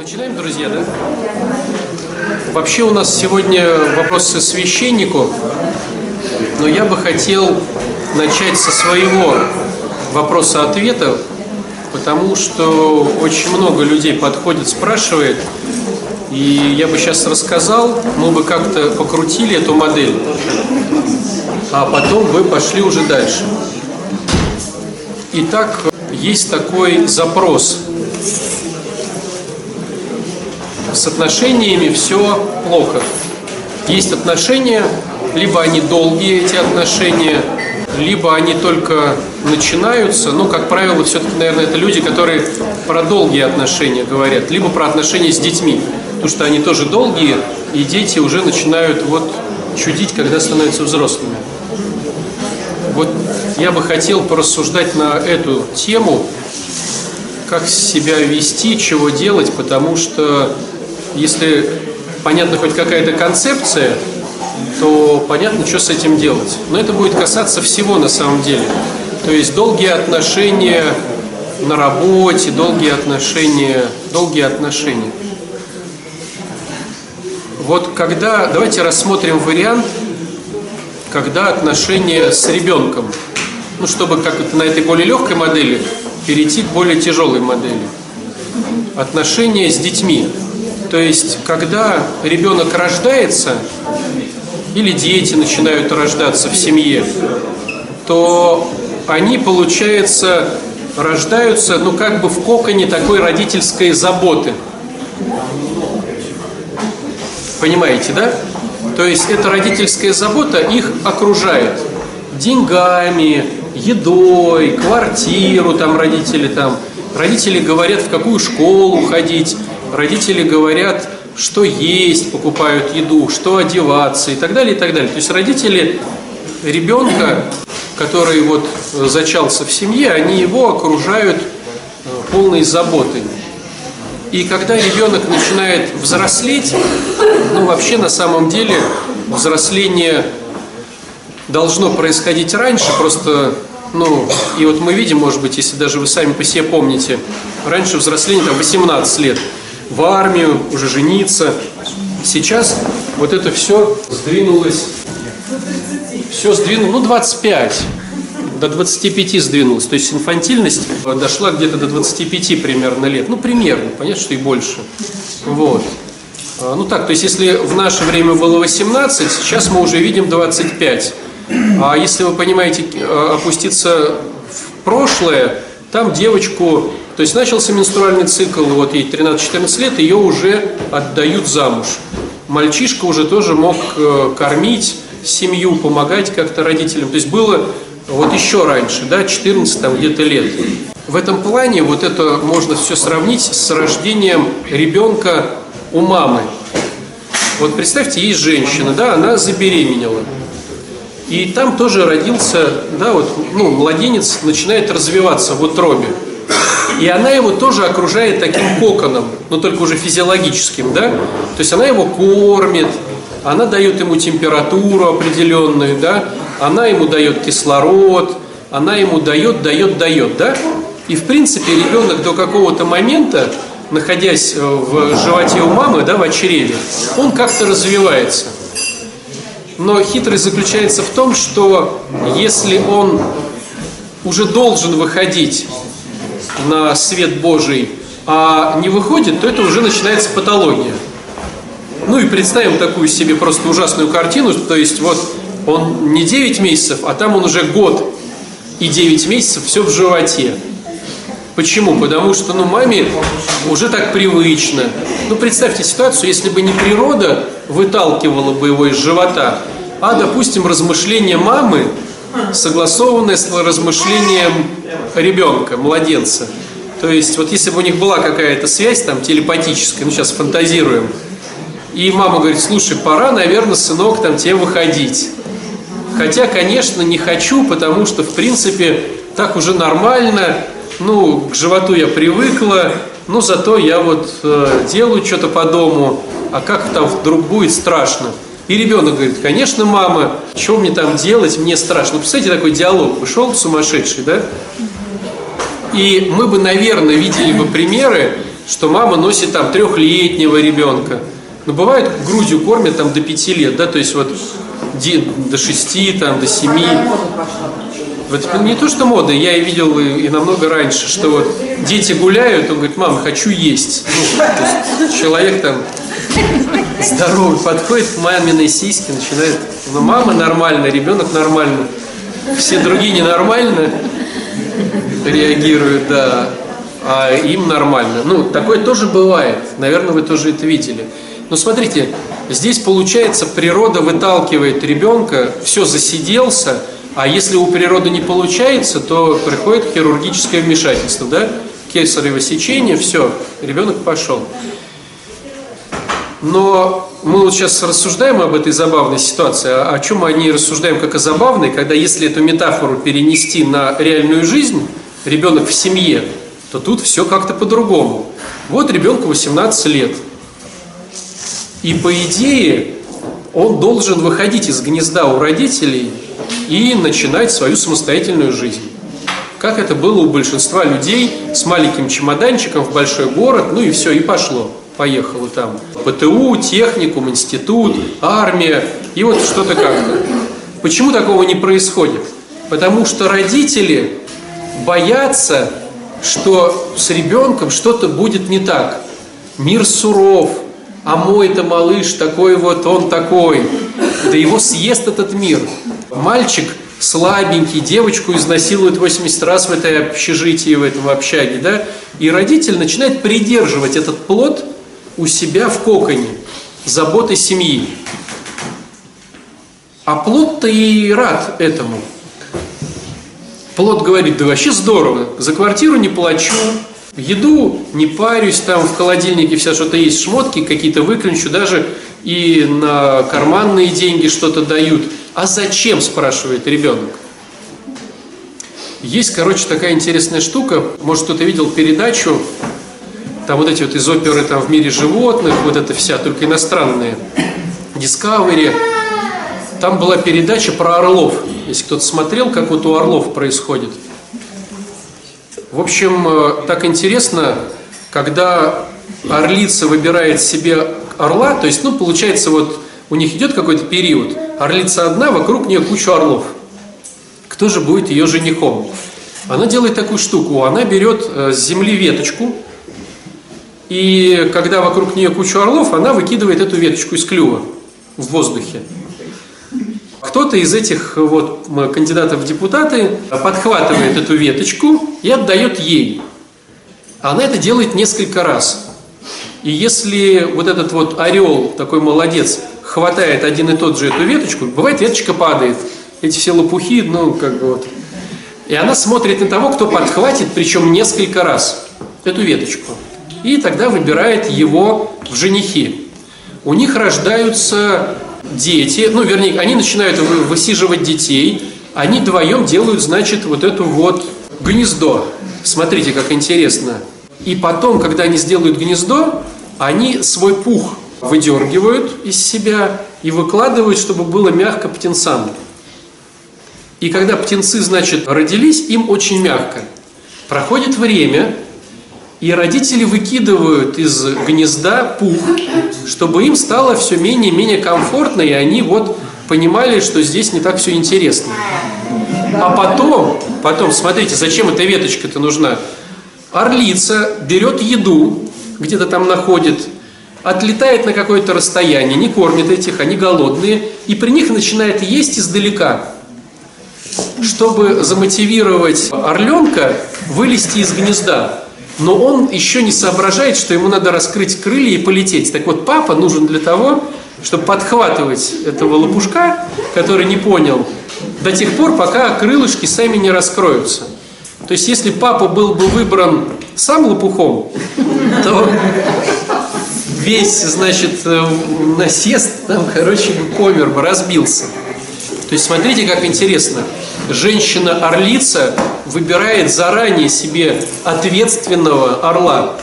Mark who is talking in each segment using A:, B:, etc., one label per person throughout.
A: Начинаем, друзья, да? Вообще у нас сегодня вопросы священнику, но я бы хотел начать со своего вопроса-ответа, потому что очень много людей подходит, спрашивает, и я бы сейчас рассказал, мы бы как-то покрутили эту модель, а потом вы пошли уже дальше. Итак, есть такой запрос с отношениями все плохо. Есть отношения, либо они долгие, эти отношения, либо они только начинаются. Ну, как правило, все-таки, наверное, это люди, которые про долгие отношения говорят, либо про отношения с детьми, потому что они тоже долгие, и дети уже начинают вот чудить, когда становятся взрослыми. Вот я бы хотел порассуждать на эту тему, как себя вести, чего делать, потому что если понятна хоть какая-то концепция, то понятно, что с этим делать. Но это будет касаться всего на самом деле. То есть долгие отношения на работе, долгие отношения, долгие отношения. Вот когда, давайте рассмотрим вариант, когда отношения с ребенком, ну, чтобы как то на этой более легкой модели перейти к более тяжелой модели. Отношения с детьми. То есть, когда ребенок рождается, или дети начинают рождаться в семье, то они, получается, рождаются, ну, как бы в коконе такой родительской заботы. Понимаете, да? То есть, эта родительская забота их окружает деньгами, едой, квартиру там родители там. Родители говорят, в какую школу ходить, родители говорят, что есть, покупают еду, что одеваться и так далее, и так далее. То есть родители ребенка, который вот зачался в семье, они его окружают э, полной заботой. И когда ребенок начинает взрослеть, ну вообще на самом деле взросление должно происходить раньше, просто, ну, и вот мы видим, может быть, если даже вы сами по себе помните, раньше взросление там 18 лет – в армию, уже жениться. Сейчас вот это все сдвинулось, все сдвинулось, ну 25, до 25 сдвинулось. То есть инфантильность дошла где-то до 25 примерно лет. Ну, примерно, понятно, что и больше. Вот. А, ну так, то есть если в наше время было 18, сейчас мы уже видим 25. А если вы понимаете, э, опуститься в прошлое, там девочку то есть начался менструальный цикл, вот ей 13-14 лет, ее уже отдают замуж. Мальчишка уже тоже мог э, кормить семью, помогать как-то родителям. То есть было вот еще раньше, да, 14 там где-то лет. В этом плане вот это можно все сравнить с рождением ребенка у мамы. Вот представьте, есть женщина, да, она забеременела. И там тоже родился, да, вот, ну, младенец начинает развиваться в утробе. И она его тоже окружает таким коконом, но только уже физиологическим, да? То есть она его кормит, она дает ему температуру определенную, да? Она ему дает кислород, она ему дает, дает, дает, да? И в принципе ребенок до какого-то момента, находясь э, в животе у мамы, да, в очреве, он как-то развивается. Но хитрость заключается в том, что если он уже должен выходить на свет Божий, а не выходит, то это уже начинается патология. Ну и представим такую себе просто ужасную картину, то есть вот он не 9 месяцев, а там он уже год и 9 месяцев все в животе. Почему? Потому что, ну, маме уже так привычно. Ну, представьте ситуацию, если бы не природа выталкивала бы его из живота, а, допустим, размышления мамы, согласованное с размышлением ребенка, младенца. То есть, вот если бы у них была какая-то связь там телепатическая, ну сейчас фантазируем, и мама говорит, слушай, пора, наверное, сынок, там тебе выходить. Хотя, конечно, не хочу, потому что, в принципе, так уже нормально, ну, к животу я привыкла, но зато я вот э, делаю что-то по дому, а как там вдруг будет страшно. И ребенок говорит, конечно, мама, что мне там делать, мне страшно. Ну, представляете, такой диалог, вышел сумасшедший, да? И мы бы, наверное, видели бы примеры, что мама носит там трехлетнего ребенка. Но бывает, грудью кормят там до пяти лет, да, то есть вот до шести, там, до семи. Вот не то, что мода, я и видел и, и намного раньше, что вот дети гуляют, он говорит, мама, хочу есть. Ну, есть человек там здоровый подходит маминой сиське, начинает, ну, мама нормально, ребенок нормально, все другие ненормально реагируют, да, а им нормально. Ну, такое тоже бывает, наверное, вы тоже это видели. Но смотрите, здесь получается, природа выталкивает ребенка, все засиделся, а если у природы не получается, то приходит хирургическое вмешательство, да? Кесарево сечение, все, ребенок пошел. Но мы вот сейчас рассуждаем об этой забавной ситуации. А о чем мы о ней рассуждаем как о забавной, когда если эту метафору перенести на реальную жизнь, ребенок в семье, то тут все как-то по-другому. Вот ребенку 18 лет – и по идее он должен выходить из гнезда у родителей и начинать свою самостоятельную жизнь. Как это было у большинства людей с маленьким чемоданчиком в большой город, ну и все, и пошло. Поехало там. ПТУ, техникум, институт, армия, и вот что-то как-то. Почему такого не происходит? Потому что родители боятся, что с ребенком что-то будет не так. Мир суров, а мой-то малыш такой вот, он такой. Да его съест этот мир. Мальчик слабенький, девочку изнасилуют 80 раз в этой общежитии, в этом общаге, да? И родитель начинает придерживать этот плод у себя в коконе заботы семьи. А плод-то и рад этому. Плод говорит, да вообще здорово, за квартиру не плачу, Еду не парюсь, там в холодильнике вся что-то есть, шмотки какие-то выключу, даже и на карманные деньги что-то дают. А зачем, спрашивает ребенок. Есть, короче, такая интересная штука, может кто-то видел передачу, там вот эти вот из оперы там в мире животных, вот это вся, только иностранные, Discovery, там была передача про орлов, если кто-то смотрел, как вот у орлов происходит – в общем, э, так интересно, когда орлица выбирает себе орла, то есть, ну, получается, вот у них идет какой-то период, орлица одна, вокруг нее куча орлов. Кто же будет ее женихом? Она делает такую штуку, она берет э, с земли веточку, и когда вокруг нее куча орлов, она выкидывает эту веточку из клюва в воздухе. Кто-то из этих вот кандидатов в депутаты подхватывает эту веточку и отдает ей. Она это делает несколько раз. И если вот этот вот орел, такой молодец, хватает один и тот же эту веточку, бывает веточка падает. Эти все лопухи, ну, как бы вот. И она смотрит на того, кто подхватит, причем несколько раз, эту веточку. И тогда выбирает его в женихи. У них рождаются дети, ну, вернее, они начинают высиживать детей, они вдвоем делают, значит, вот эту вот гнездо. Смотрите, как интересно. И потом, когда они сделают гнездо, они свой пух выдергивают из себя и выкладывают, чтобы было мягко птенцам. И когда птенцы, значит, родились, им очень мягко. Проходит время, и родители выкидывают из гнезда пух, чтобы им стало все менее и менее комфортно, и они вот понимали, что здесь не так все интересно. А потом, потом, смотрите, зачем эта веточка-то нужна? Орлица берет еду, где-то там находит, отлетает на какое-то расстояние, не кормит этих, они голодные, и при них начинает есть издалека, чтобы замотивировать орленка вылезти из гнезда но он еще не соображает, что ему надо раскрыть крылья и полететь. Так вот, папа нужен для того, чтобы подхватывать этого лопушка, который не понял, до тех пор, пока крылышки сами не раскроются. То есть, если папа был бы выбран сам лопухом, то весь, значит, э, насест там, короче, помер бы, разбился. То есть, смотрите, как интересно женщина-орлица выбирает заранее себе ответственного орла,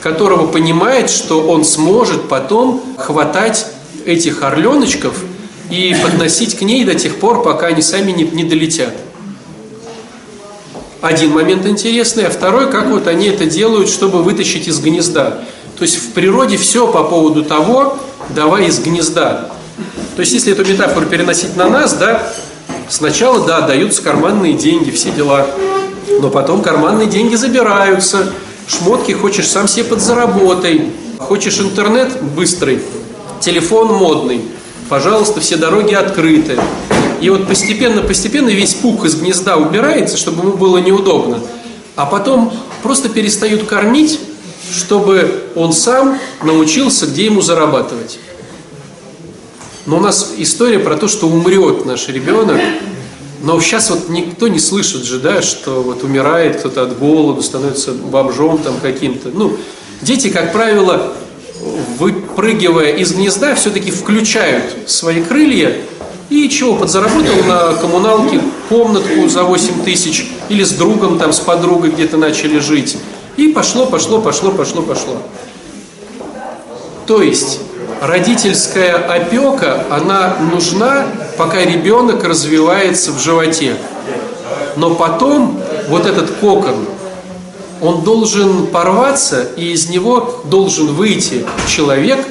A: которого понимает, что он сможет потом хватать этих орленочков и подносить к ней до тех пор, пока они сами не, не долетят. один момент интересный, а второй, как вот они это делают, чтобы вытащить из гнезда. То есть в природе все по поводу того, давай из гнезда. То есть если эту метафору переносить на нас, да, сначала, да, даются карманные деньги, все дела, но потом карманные деньги забираются, шмотки хочешь сам себе подзаработай, хочешь интернет быстрый, телефон модный, пожалуйста, все дороги открыты. И вот постепенно-постепенно весь пух из гнезда убирается, чтобы ему было неудобно. А потом просто перестают кормить, чтобы он сам научился, где ему зарабатывать. Но у нас история про то, что умрет наш ребенок, но сейчас вот никто не слышит же, да, что вот умирает кто-то от голода, становится бомжом там каким-то. Ну, дети, как правило, выпрыгивая из гнезда, все-таки включают свои крылья и чего, подзаработал на коммуналке комнатку за 8 тысяч или с другом там, с подругой где-то начали жить. И пошло, пошло, пошло, пошло, пошло. То есть родительская опека, она нужна, пока ребенок развивается в животе. Но потом вот этот кокон, он должен порваться, и из него должен выйти человек,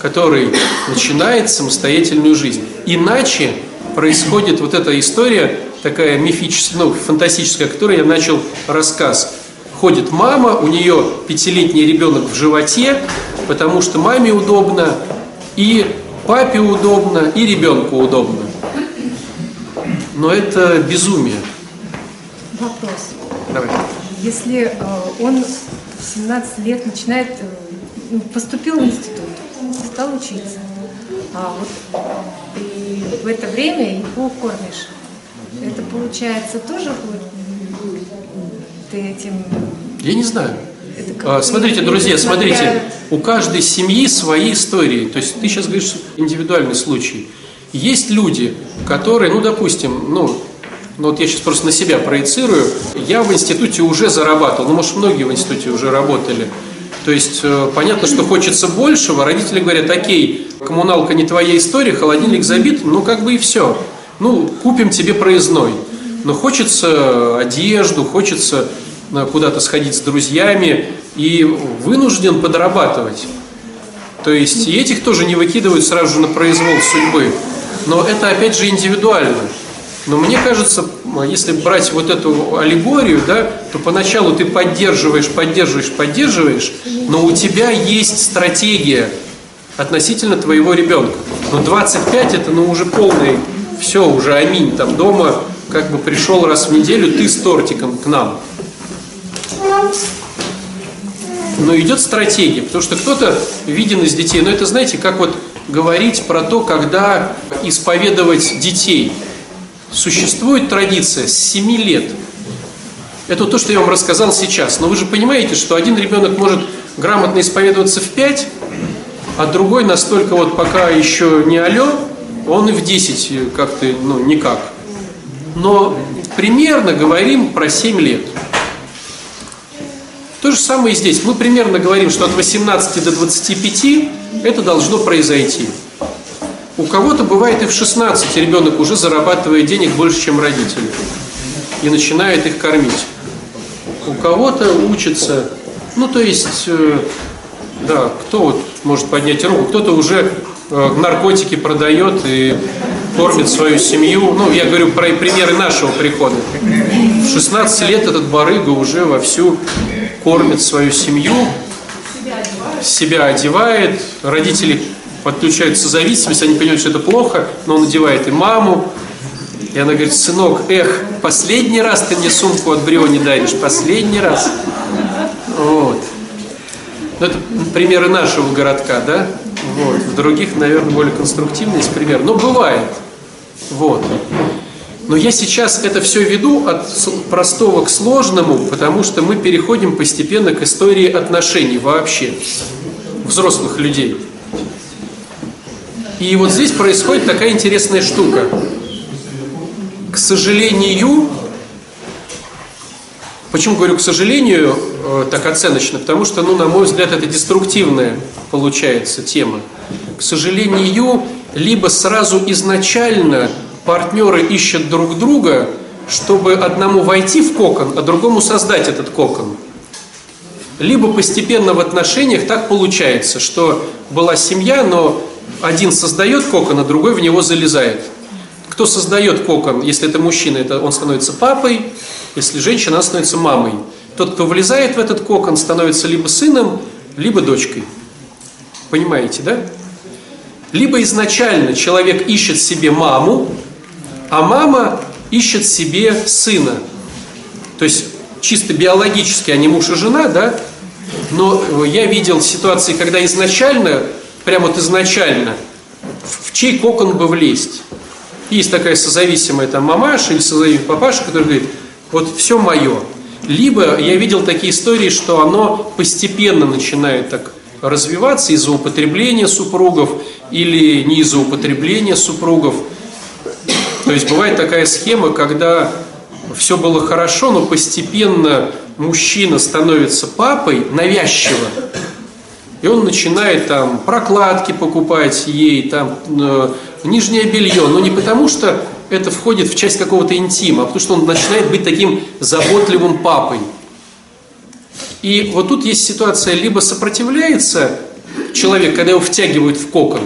A: который начинает самостоятельную жизнь. Иначе происходит вот эта история, такая мифическая, ну, фантастическая, о которой я начал рассказ. Ходит мама, у нее пятилетний ребенок в животе, потому что маме удобно, и папе удобно, и ребенку удобно. Но это безумие.
B: Вопрос.
A: Давай.
B: Если э, он в 17 лет начинает, э, ну, поступил в институт, стал учиться, а вот и в это время его кормишь, это получается тоже ты этим...
A: Я не знаю. А, Смотрите, друзья, смотрите, у каждой семьи свои истории. То есть ты сейчас говоришь индивидуальный случай. Есть люди, которые, ну, допустим, ну, ну вот я сейчас просто на себя проецирую, я в институте уже зарабатывал, ну, может, многие в институте уже работали. То есть э, понятно, что хочется большего, родители говорят, окей, коммуналка не твоя история, холодильник забит, ну, как бы и все. Ну, купим тебе проездной. Но хочется одежду, хочется куда-то сходить с друзьями и вынужден подрабатывать. То есть и этих тоже не выкидывают сразу же на произвол судьбы. Но это опять же индивидуально. Но мне кажется, если брать вот эту аллегорию, да, то поначалу ты поддерживаешь, поддерживаешь, поддерживаешь, но у тебя есть стратегия относительно твоего ребенка. Но 25 это ну уже полный, все, уже аминь, там дома как бы пришел раз в неделю ты с тортиком к нам. Но идет стратегия, потому что кто-то виден из детей, но это знаете, как вот говорить про то, когда исповедовать детей. Существует традиция с 7 лет. Это то, что я вам рассказал сейчас. Но вы же понимаете, что один ребенок может грамотно исповедоваться в 5, а другой настолько вот пока еще не алё, он и в 10 как-то, ну, никак. Но примерно говорим про 7 лет. То же самое и здесь. Мы примерно говорим, что от 18 до 25 это должно произойти. У кого-то бывает и в 16 ребенок уже зарабатывает денег больше, чем родители. И начинает их кормить. У кого-то учится, ну то есть, э, да, кто вот может поднять руку, кто-то уже э, наркотики продает и кормит свою семью. Ну, я говорю про примеры нашего прихода. В 16 лет этот барыга уже вовсю кормит свою семью, себя одевает, родители подключаются зависимость, они понимают, что это плохо, но он одевает и маму, и она говорит, сынок, эх, последний раз ты мне сумку от Брио не даришь, последний раз. Вот. Ну, это примеры нашего городка, да? Вот. В других, наверное, более конструктивный пример. Но бывает. Вот. Но я сейчас это все веду от простого к сложному, потому что мы переходим постепенно к истории отношений вообще взрослых людей. И вот здесь происходит такая интересная штука. К сожалению, почему говорю к сожалению э, так оценочно? Потому что, ну, на мой взгляд, это деструктивная получается тема. К сожалению, либо сразу изначально партнеры ищут друг друга, чтобы одному войти в кокон, а другому создать этот кокон. Либо постепенно в отношениях так получается, что была семья, но один создает кокон, а другой в него залезает. Кто создает кокон, если это мужчина, это он становится папой, если женщина, она становится мамой. Тот, кто влезает в этот кокон, становится либо сыном, либо дочкой. Понимаете, да? Либо изначально человек ищет себе маму, а мама ищет себе сына. То есть чисто биологически они муж и жена, да? Но я видел ситуации, когда изначально, прямо вот изначально, в чей кокон бы влезть. Есть такая созависимая там мамаша или созависимый папаша, который говорит, вот все мое. Либо я видел такие истории, что оно постепенно начинает так развиваться из-за употребления супругов или не из-за употребления супругов. То есть бывает такая схема, когда все было хорошо, но постепенно мужчина становится папой навязчиво. И он начинает там прокладки покупать ей, там э, нижнее белье. Но не потому, что это входит в часть какого-то интима, а потому что он начинает быть таким заботливым папой. И вот тут есть ситуация, либо сопротивляется человек, когда его втягивают в кокон,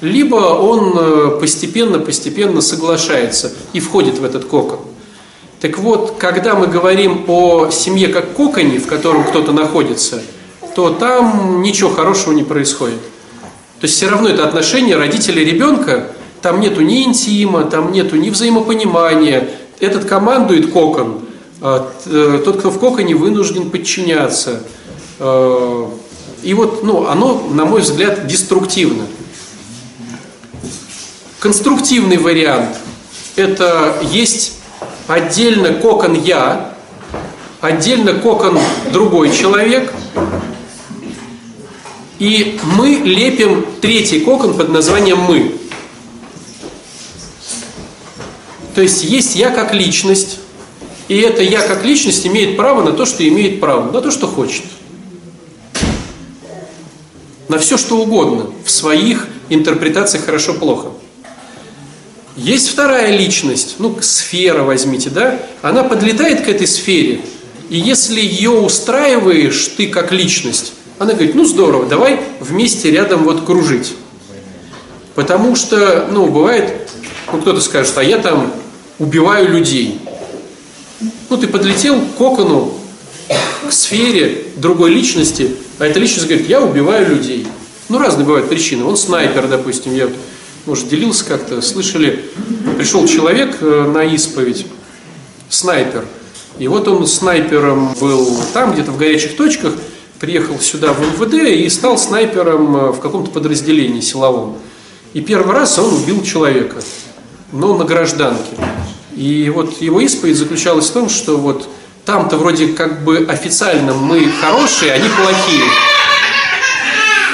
A: либо он постепенно-постепенно э, соглашается и входит в этот кокон. Так вот, когда мы говорим о семье как коконе, в котором кто-то находится, то там ничего хорошего не происходит. То есть все равно это отношение родителя ребенка, там нету ни интима, там нету ни взаимопонимания. Этот командует кокон, а, э, тот, кто в коконе, вынужден подчиняться. И вот, ну, оно, на мой взгляд, деструктивно. Конструктивный вариант – это есть отдельно кокон «я», отдельно кокон «другой человек», и мы лепим третий кокон под названием «мы». То есть есть «я» как личность, и это «я» как личность имеет право на то, что имеет право, на то, что хочет. На все, что угодно, в своих интерпретациях хорошо-плохо. Есть вторая личность, ну, сфера возьмите, да, она подлетает к этой сфере, и если ее устраиваешь ты как личность, она говорит, ну здорово, давай вместе рядом вот кружить. Потому что, ну, бывает, ну, кто-то скажет, а я там убиваю людей. Ну, ты подлетел к кокону, к сфере другой личности, а эта личность говорит, я убиваю людей. Ну, разные бывают причины. Он снайпер, допустим, я может, делился как-то, слышали, пришел человек э, на исповедь, снайпер, и вот он снайпером был там, где-то в горячих точках, приехал сюда в МВД и стал снайпером э, в каком-то подразделении силовом. И первый раз он убил человека, но на гражданке. И вот его исповедь заключалась в том, что вот там-то вроде как бы официально мы хорошие, они плохие.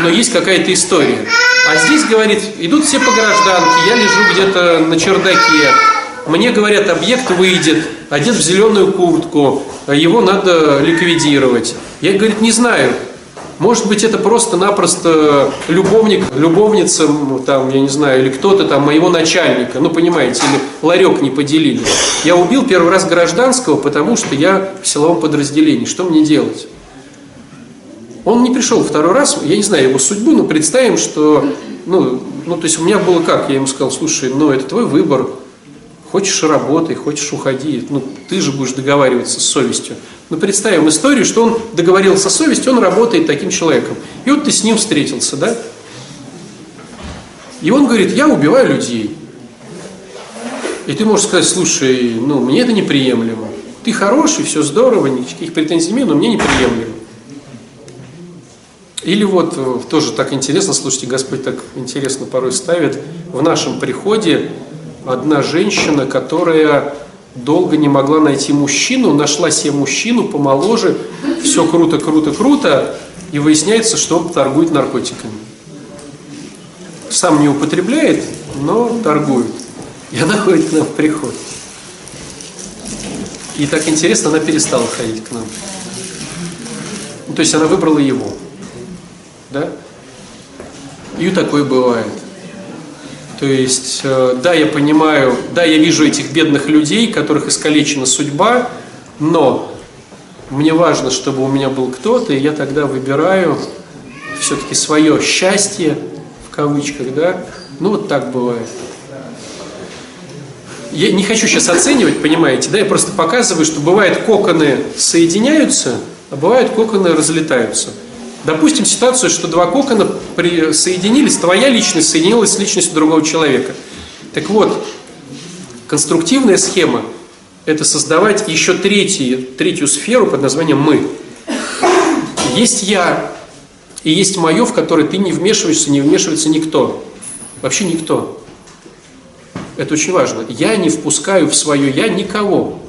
A: Но есть какая-то история. А здесь, говорит, идут все по гражданке, я лежу где-то на чердаке. Мне говорят, объект выйдет, одет в зеленую куртку, его надо ликвидировать. Я, говорит, не знаю. Может быть, это просто-напросто любовник, любовница, там, я не знаю, или кто-то там, моего начальника, ну, понимаете, или ларек не поделили. Я убил первый раз гражданского, потому что я в силовом подразделении. Что мне делать? Он не пришел второй раз, я не знаю его судьбу, но представим, что, ну, ну, то есть у меня было как, я ему сказал, слушай, ну, это твой выбор, хочешь работай, хочешь уходи, ну, ты же будешь договариваться с совестью. Но представим историю, что он договорился с совестью, он работает таким человеком. И вот ты с ним встретился, да? И он говорит, я убиваю людей. И ты можешь сказать, слушай, ну, мне это неприемлемо. Ты хороший, все здорово, никаких претензий нет, но мне неприемлемо. Или вот э, тоже так интересно, слушайте, Господь так интересно порой ставит, в нашем приходе одна женщина, которая долго не могла найти мужчину, нашла себе мужчину помоложе, все круто, круто, круто, и выясняется, что он торгует наркотиками. Сам не употребляет, но торгует. И она ходит к нам в приход. И так интересно, она перестала ходить к нам. Ну, то есть она выбрала его. Да? И такое бывает. То есть, э, да, я понимаю, да, я вижу этих бедных людей, которых искалечена судьба, но мне важно, чтобы у меня был кто-то, и я тогда выбираю все-таки свое счастье, в кавычках, да, ну вот так бывает. Я не хочу сейчас оценивать, понимаете, да, я просто показываю, что бывает коконы соединяются, а бывают коконы разлетаются. Допустим, ситуацию, что два кокона при... соединились, твоя личность соединилась с личностью другого человека. Так вот, конструктивная схема – это создавать еще третью, третью сферу под названием «мы». Есть я, и есть мое, в которое ты не вмешиваешься, не вмешивается никто. Вообще никто. Это очень важно. Я не впускаю в свое «я» никого.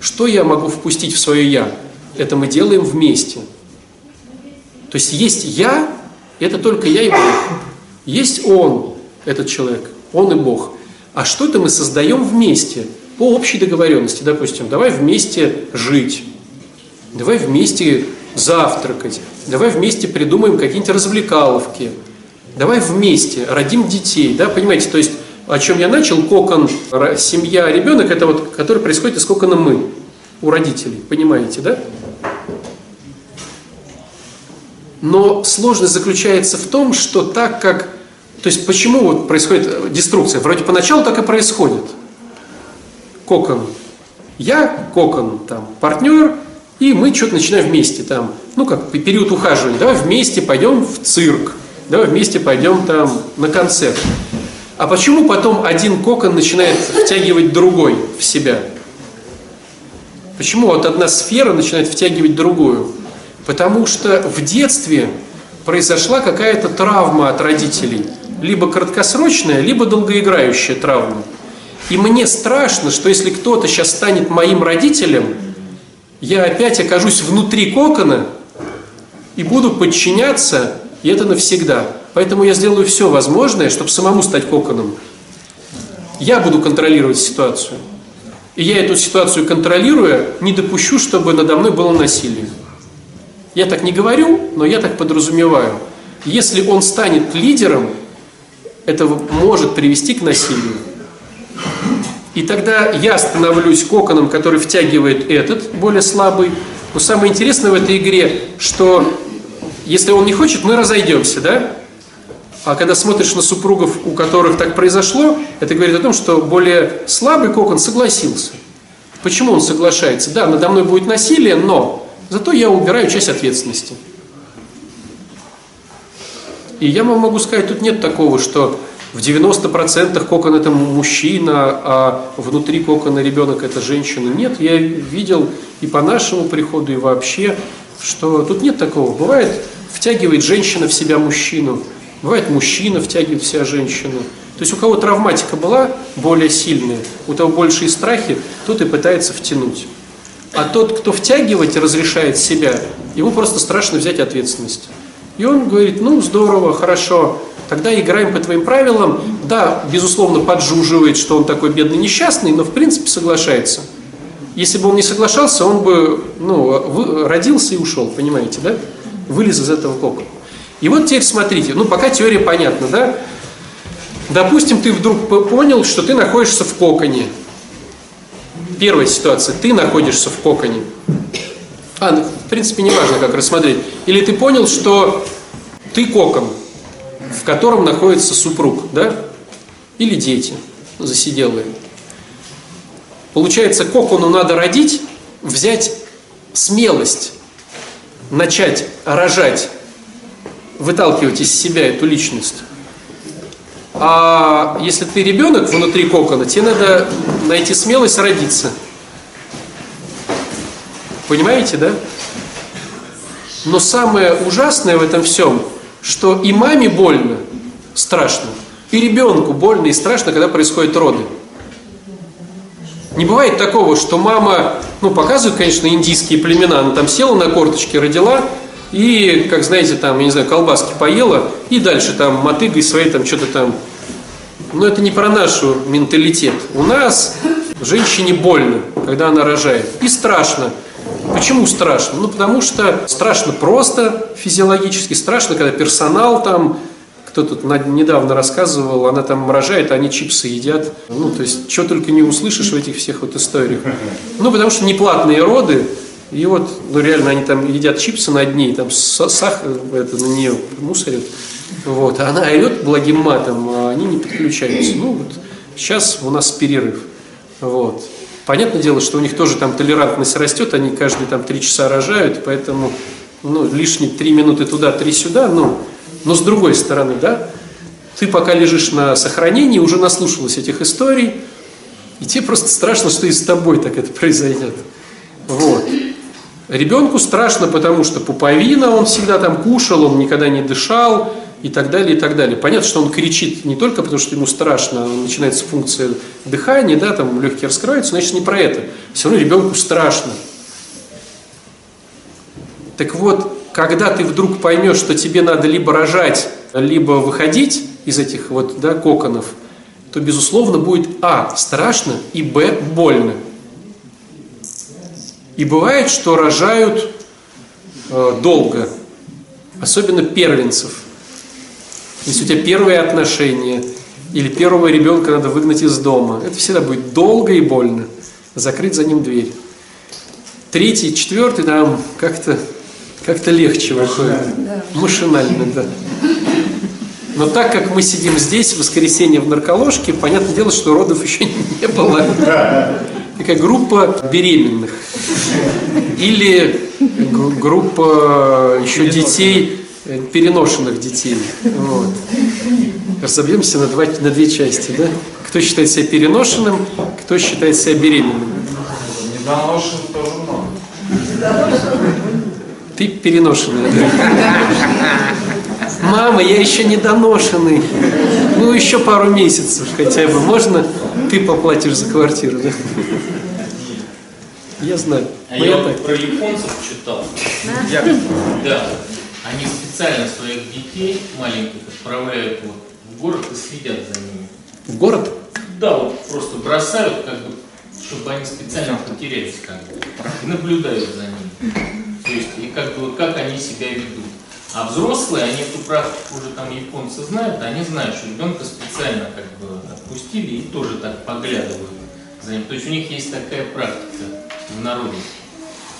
A: Что я могу впустить в свое «я»? Это мы делаем вместе. То есть есть «я», это только я и Бог. Есть Он, этот человек, Он и Бог. А что-то мы создаем вместе, по общей договоренности, допустим, давай вместе жить, давай вместе завтракать, давай вместе придумаем какие-нибудь развлекаловки, давай вместе родим детей, да, понимаете, то есть о чем я начал, кокон, семья, ребенок, это вот, который происходит из кокона мы, у родителей, понимаете, да? Но сложность заключается в том, что так как... То есть почему вот происходит деструкция? Вроде поначалу так и происходит. Кокон. Я, кокон, там, партнер, и мы что-то начинаем вместе там. Ну, как период ухаживания. Давай вместе пойдем в цирк. Давай вместе пойдем там на концерт. А почему потом один кокон начинает втягивать другой в себя? Почему вот одна сфера начинает втягивать другую? Потому что в детстве произошла какая-то травма от родителей. Либо краткосрочная, либо долгоиграющая травма. И мне страшно, что если кто-то сейчас станет моим родителем, я опять окажусь внутри кокона и буду подчиняться, и это навсегда. Поэтому я сделаю все возможное, чтобы самому стать коконом. Я буду контролировать ситуацию. И я эту ситуацию контролируя, не допущу, чтобы надо мной было насилие. Я так не говорю, но я так подразумеваю. Если он станет лидером, это может привести к насилию. И тогда я становлюсь коконом, который втягивает этот, более слабый. Но самое интересное в этой игре, что если он не хочет, мы разойдемся, да? А когда смотришь на супругов, у которых так произошло, это говорит о том, что более слабый кокон согласился. Почему он соглашается? Да, надо мной будет насилие, но Зато я убираю часть ответственности. И я вам могу сказать, тут нет такого, что в 90% кокон это мужчина, а внутри кокона ребенок это женщина. Нет, я видел и по нашему приходу, и вообще, что тут нет такого. Бывает, втягивает женщина в себя мужчину, бывает мужчина втягивает в себя женщину. То есть у кого травматика была более сильная, у того большие страхи, тот и пытается втянуть. А тот, кто втягивать разрешает себя, ему просто страшно взять ответственность. И он говорит, ну здорово, хорошо, тогда играем по твоим правилам. Да, безусловно, поджуживает, что он такой бедный несчастный, но в принципе соглашается. Если бы он не соглашался, он бы ну, родился и ушел, понимаете, да? Вылез из этого кокона. И вот теперь смотрите, ну пока теория понятна, да? Допустим, ты вдруг понял, что ты находишься в коконе, Первая ситуация, ты находишься в коконе. А, ну, в принципе, не важно, как рассмотреть. Или ты понял, что ты кокон, в котором находится супруг, да? Или дети засиделые. Получается, кокону надо родить, взять смелость, начать рожать, выталкивать из себя эту личность. А если ты ребенок внутри кокона, тебе надо найти смелость родиться. Понимаете, да? Но самое ужасное в этом всем, что и маме больно, страшно, и ребенку больно и страшно, когда происходят роды. Не бывает такого, что мама, ну, показывают, конечно, индийские племена, она там села на корточки, родила, и, как знаете, там, я не знаю, колбаски поела, и дальше там мотыгой своей там что-то там. Но это не про наш менталитет. У нас женщине больно, когда она рожает. И страшно. Почему страшно? Ну, потому что страшно просто физиологически, страшно, когда персонал там, кто тут недавно рассказывал, она там рожает, а они чипсы едят. Ну, то есть, что только не услышишь в этих всех вот историях. Ну, потому что неплатные роды, и вот, ну, реально, они там едят чипсы на дне, и там сахар это, на нее мусорят. Вот, а она орет благим матом, а они не подключаются. Ну, вот, сейчас у нас перерыв. Вот. Понятное дело, что у них тоже там толерантность растет, они каждые там три часа рожают, поэтому ну, лишние три минуты туда, три сюда, ну, но с другой стороны, да, ты пока лежишь на сохранении, уже наслушалась этих историй, и тебе просто страшно, что и с тобой так это произойдет. Вот. Ребенку страшно, потому что пуповина, он всегда там кушал, он никогда не дышал и так далее, и так далее. Понятно, что он кричит не только потому, что ему страшно, начинается функция дыхания, да, там легкие раскрываются, значит не про это. Все равно ребенку страшно. Так вот, когда ты вдруг поймешь, что тебе надо либо рожать, либо выходить из этих вот да, коконов, то, безусловно, будет А. страшно и Б. больно. И бывает, что рожают э, долго, особенно первенцев. Если у тебя первые отношения, или первого ребенка надо выгнать из дома, это всегда будет долго и больно. Закрыть за ним дверь. Третий, четвертый, там как-то как-то легче выходит. Да. Машинально, да. Но так как мы сидим здесь в воскресенье в нарколожке, понятное дело, что родов еще не было. Такая группа беременных. Или группа еще детей, э, переношенных детей. Вот. Разобьемся на, два, на две части. Да? Кто считает себя переношенным, кто считает себя беременным.
C: Недоношенных тоже много.
A: Ты переношенный. Мама, я еще не доношенный. Ну, еще пару месяцев хотя бы. Можно ты поплатишь за квартиру, да? Я знаю.
C: А я, так. про японцев читал. Да. Они специально своих детей маленьких отправляют вот в город и следят за ними.
A: В город?
C: Да, вот просто бросают, как бы, чтобы они специально потерялись, как бы, и наблюдают за ними. То есть, и как бы, как они себя ведут. А взрослые, они эту практику уже там японцы знают, они знают, что ребенка специально как бы отпустили и тоже так поглядывают за ним. То есть у них есть такая практика в народе.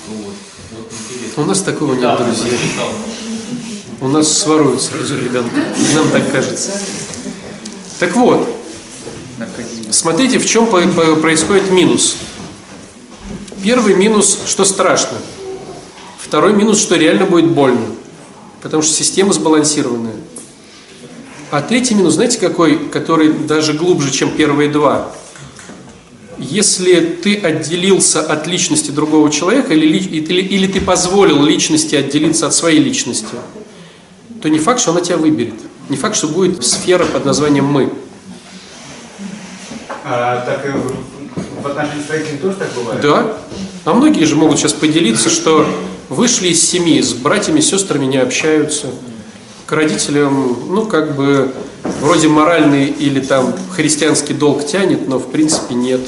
C: Вот. Вот
A: У нас такого нет, да, друзья. У нас своруют сразу ребенка. Нам так кажется. Так вот, смотрите, в чем происходит минус. Первый минус, что страшно – Второй минус, что реально будет больно, потому что система сбалансированная. А третий минус, знаете какой, который даже глубже, чем первые два? Если ты отделился от личности другого человека или, или, или ты позволил личности отделиться от своей личности, то не факт, что она тебя выберет. Не факт, что будет сфера под названием «мы».
D: А, так в отношении с родителями тоже так бывает?
A: Да. А многие же могут сейчас поделиться, что вышли из семьи, с братьями, сестрами не общаются, к родителям, ну, как бы, вроде моральный или там христианский долг тянет, но в принципе нет.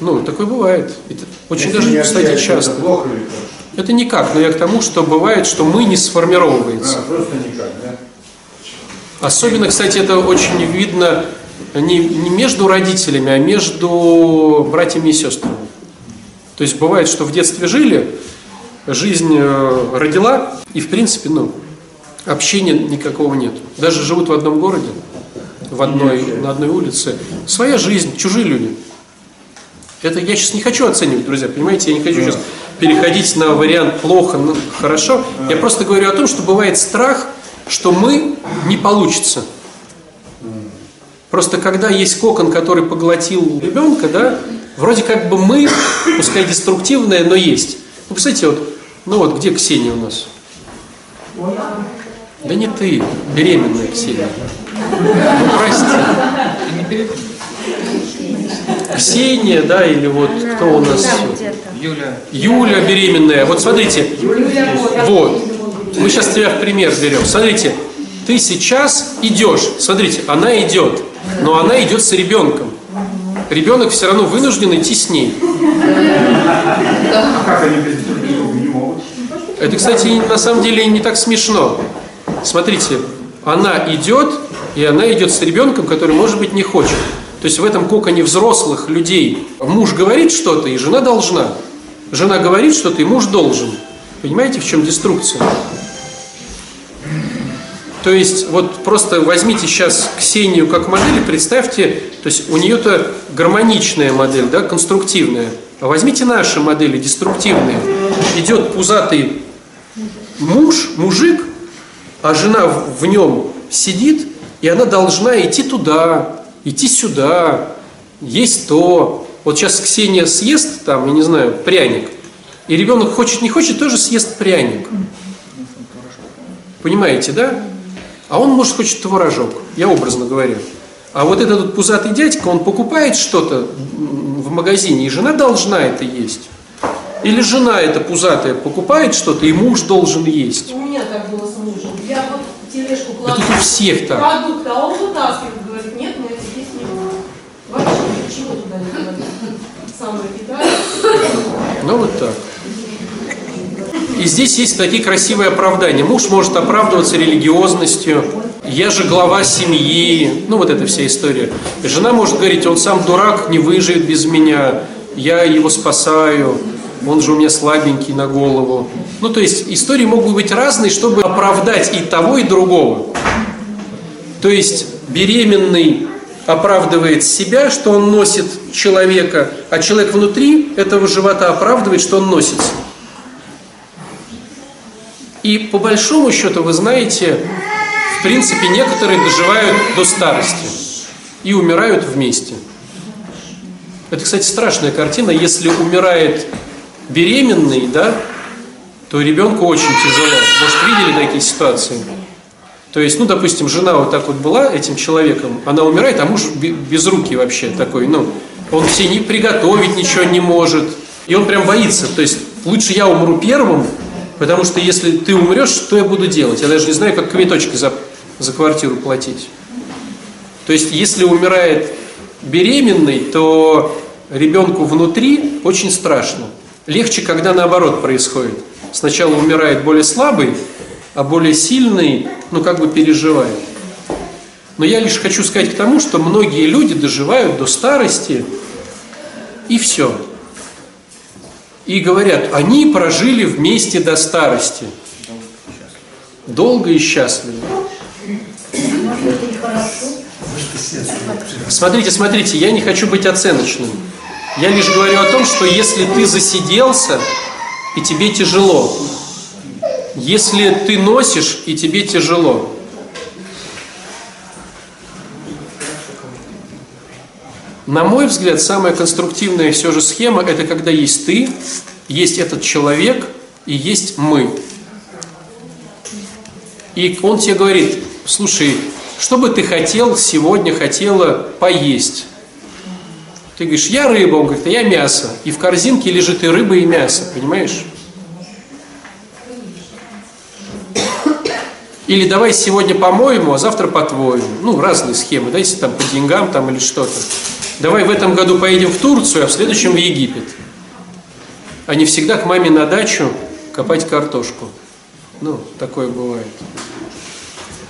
A: Ну, такое бывает. Это очень Если даже, кстати, часто. Это, плохо или это никак, но я к тому, что бывает, что мы не сформировывается.
D: А, просто никак, да?
A: Особенно, кстати, это очень видно не, не между родителями, а между братьями и сестрами. То есть бывает, что в детстве жили, жизнь э, родила, и в принципе, ну, общения никакого нет. Даже живут в одном городе, в одной, на одной улице. Своя жизнь, чужие люди. Это я сейчас не хочу оценивать, друзья, понимаете, я не хочу сейчас переходить на вариант плохо, ну, хорошо. Я просто говорю о том, что бывает страх, что мы не получится. Просто когда есть кокон, который поглотил ребенка, да, Вроде как бы мы, пускай деструктивное, но есть. Ну, представляете, вот, ну вот, где Ксения у нас? Да не ты, беременная Ксения. Ну, прости. Ксения, да, или вот кто у нас?
C: Юля.
A: Юля беременная. Вот смотрите. Вот. Мы сейчас тебя в пример берем. Смотрите, ты сейчас идешь. Смотрите, она идет. Но она идет с ребенком ребенок все равно вынужден идти с ней. Это, кстати, на самом деле не так смешно. Смотрите, она идет, и она идет с ребенком, который, может быть, не хочет. То есть в этом коконе взрослых людей муж говорит что-то, и жена должна. Жена говорит что-то, и муж должен. Понимаете, в чем деструкция? То есть вот просто возьмите сейчас Ксению как модель и представьте, то есть у нее-то гармоничная модель, да, конструктивная. А возьмите наши модели, деструктивные. Идет пузатый муж, мужик, а жена в нем сидит, и она должна идти туда, идти сюда, есть то. Вот сейчас Ксения съест, там, я не знаю, пряник, и ребенок хочет, не хочет, тоже съест пряник. Понимаете, да? А он, может, хочет творожок, я образно говорю. А вот этот вот пузатый дядька, он покупает что-то в магазине, и жена должна это есть. Или жена эта пузатая покупает что-то, и муж должен есть.
E: У меня так было с мужем. Я вот тележку кладу.
A: тут у всех так.
E: Продукт, а он вытаскивает, говорит, нет, мы это здесь не будем. Вообще ничего туда не кладет. Сам выкидает.
A: Ну вот так. И здесь есть такие красивые оправдания. Муж может оправдываться религиозностью. Я же глава семьи. Ну вот эта вся история. Жена может говорить, он сам дурак, не выживет без меня. Я его спасаю. Он же у меня слабенький на голову. Ну то есть истории могут быть разные, чтобы оправдать и того, и другого. То есть беременный оправдывает себя, что он носит человека, а человек внутри этого живота оправдывает, что он носится. И по большому счету, вы знаете, в принципе, некоторые доживают до старости и умирают вместе. Это, кстати, страшная картина. Если умирает беременный, да, то ребенку очень тяжело. Может, видели такие ситуации? То есть, ну, допустим, жена вот так вот была этим человеком, она умирает, а муж без руки вообще такой, ну, он все не приготовить ничего не может. И он прям боится. То есть, лучше я умру первым, Потому что если ты умрешь, что я буду делать? Я даже не знаю, как квиточки за, за квартиру платить. То есть, если умирает беременный, то ребенку внутри очень страшно. Легче, когда наоборот происходит. Сначала умирает более слабый, а более сильный, ну, как бы переживает. Но я лишь хочу сказать к тому, что многие люди доживают до старости, и все. И говорят, они прожили вместе до старости. Долго и счастливо. Смотрите, смотрите, я не хочу быть оценочным. Я лишь говорю о том, что если ты засиделся, и тебе тяжело, если ты носишь, и тебе тяжело, На мой взгляд, самая конструктивная все же схема – это когда есть ты, есть этот человек и есть мы. И он тебе говорит, слушай, что бы ты хотел сегодня, хотела поесть? Ты говоришь, я рыба, он говорит, а я мясо. И в корзинке лежит и рыба, и мясо, понимаешь? Или давай сегодня по-моему, а завтра по-твоему. Ну, разные схемы, да, если там по деньгам там или что-то. Давай в этом году поедем в Турцию, а в следующем в Египет. А не всегда к маме на дачу копать картошку. Ну, такое бывает.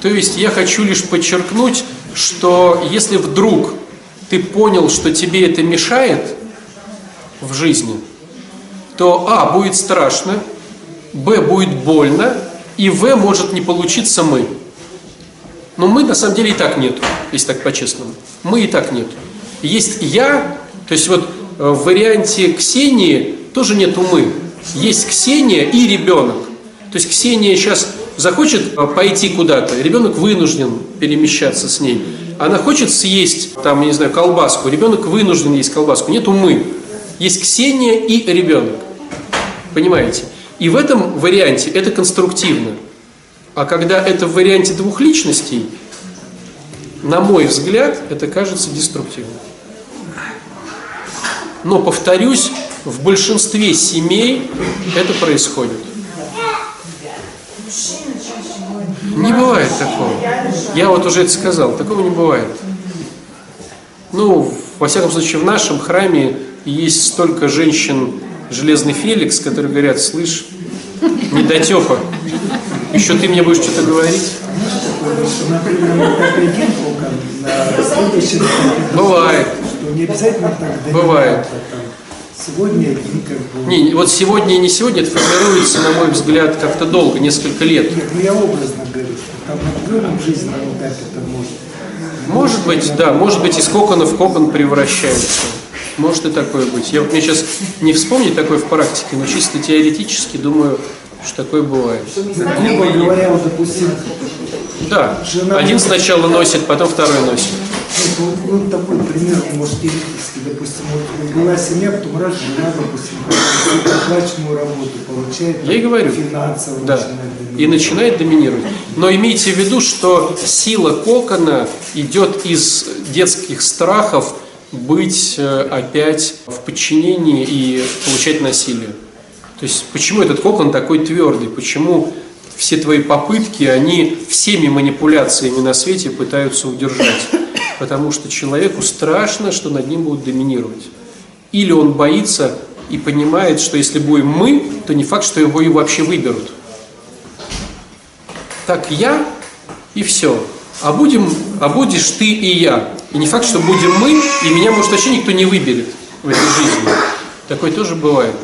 A: То есть я хочу лишь подчеркнуть, что если вдруг ты понял, что тебе это мешает в жизни, то А будет страшно, Б будет больно, и В может не получиться мы. Но мы на самом деле и так нету, если так по-честному. Мы и так нету. Есть я, то есть вот э, в варианте Ксении тоже нету мы. Есть Ксения и ребенок. То есть Ксения сейчас захочет э, пойти куда-то, ребенок вынужден перемещаться с ней. Она хочет съесть, там, я не знаю, колбаску, ребенок вынужден есть колбаску. Нету мы. Есть Ксения и ребенок. Понимаете? И в этом варианте это конструктивно. А когда это в варианте двух личностей, на мой взгляд, это кажется деструктивным. Но, повторюсь, в большинстве семей это происходит. Не бывает такого. Я вот уже это сказал, такого не бывает. Ну, во всяком случае, в нашем храме есть столько женщин, железный Феликс, которые говорят, слышь, недотепа, Еще ты мне будешь что-то говорить?
F: на
A: Бывает.
F: не обязательно так
A: Бывает.
F: Сегодня как бы...
A: Не, вот сегодня и не сегодня это формируется, на мой взгляд, как-то долго, несколько лет.
F: Нет, ну я образно говорю, что там на другом жизненном этапе это может.
A: Может быть, да, может быть, из кокона в кокон превращается. Может и такое быть. Я вот мне сейчас не вспомнить такое в практике, но чисто теоретически думаю, что такое бывает.
F: Грубо говоря, вот, допустим,
A: Да,
F: Жена
A: один сначала носит, потом второй носит.
F: ну, вот, ну, такой пример, может, теоретически, допустим, вот была семья, потом раз жена, допустим, оплаченную работу получает,
A: Я и говорю.
F: финансово
A: Да.
F: начинает
A: И начинает доминировать. Но имейте в виду, что сила кокона идет из детских страхов быть э, опять в подчинении и получать насилие. То есть почему этот кокон такой твердый? Почему все твои попытки, они всеми манипуляциями на свете пытаются удержать? Потому что человеку страшно, что над ним будут доминировать. Или он боится и понимает, что если будем мы, то не факт, что его и вообще выберут. Так я и все. А будем, а будешь ты и я. И не факт, что будем мы, и меня, может, вообще никто не выберет в этой жизни. Такое тоже бывает.